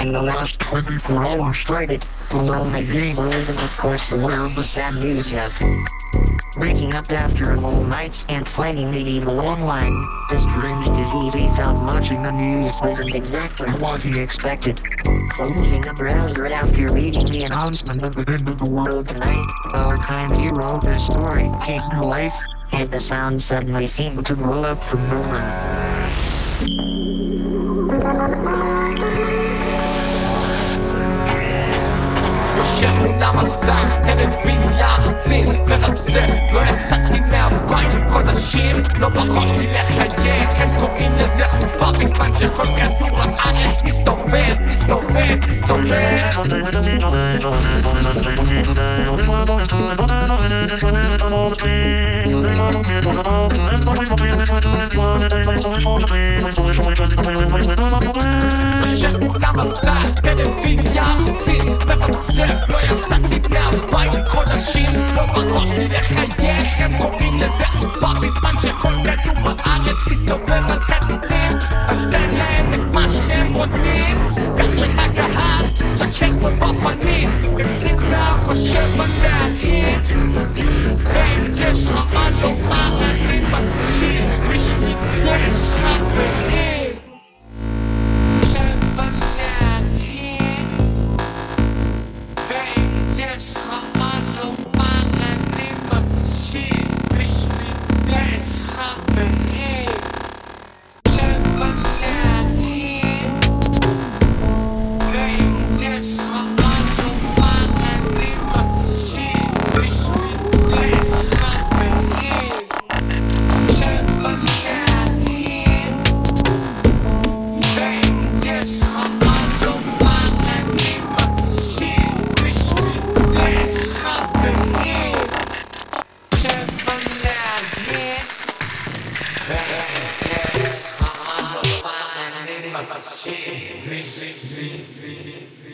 and the last 24 hours started. Below my neighbor isn't of course of the sad news yet. Waking up after a long night and finding the evil online, the strange disease he found watching the news wasn't exactly what he expected. Closing the browser after reading the announcement of the end of the world tonight, our kind hero this story came to life as the sound suddenly seemed to roll up from nowhere. Kim, no bo chodź ile chętnie Chętko inne z lechu szwaby Fancie kolkę długa, a nie twistą wy Twistą wy, twistą wy Thank you. מול המסך, טלוויזיה, ערוצים, מרצה, לא יצאתי מהבית חודשים, לא בראש לחייך, הם קוראים לזה חופה בזמן שכל כדור הארץ מסתובב על כדורים, אז תן להם את מה שהם רוצים, קח לך קהל, שקר בו בפנים, 24/7 להגיד, ואם יש לך מה לומר אני מקשיב, בשביל זה יש חברים.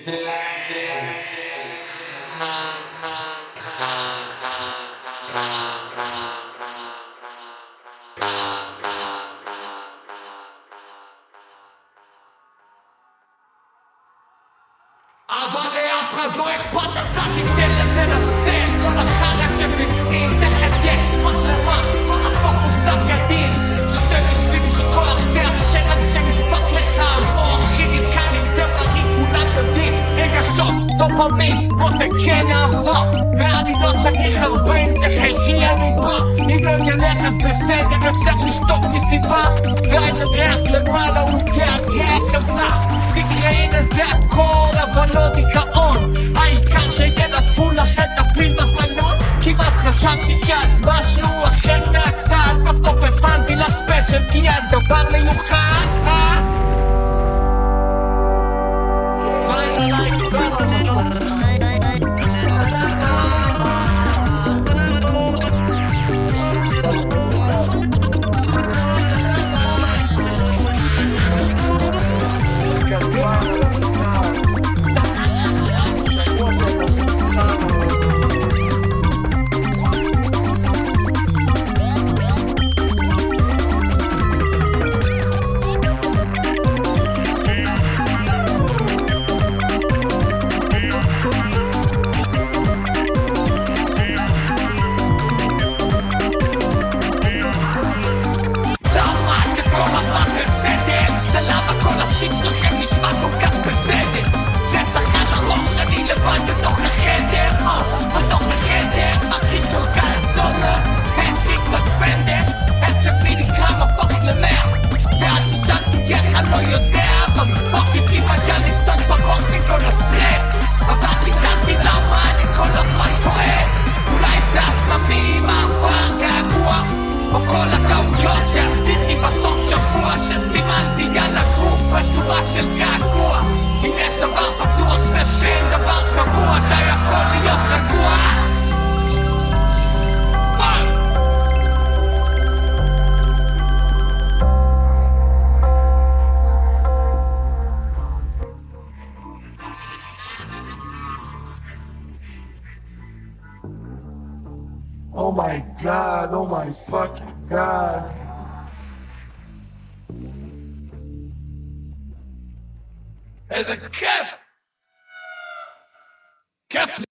Black bear, δώσω Το κομπή ποτέ και να δω Με άδειτο τσακίσω πριν και σε χίλια νυπά Είμαι ο γενέσα πεσέντε και ψάχνεις το δεν Θα είναι γράφλε μάνα μου και αγγέξε βλά Τι κλαίει είναι διακόλα βαλώδικα on. I can't say I know you're there, but fuck. Oh my god, oh my fucking god. There's a cap! Cap!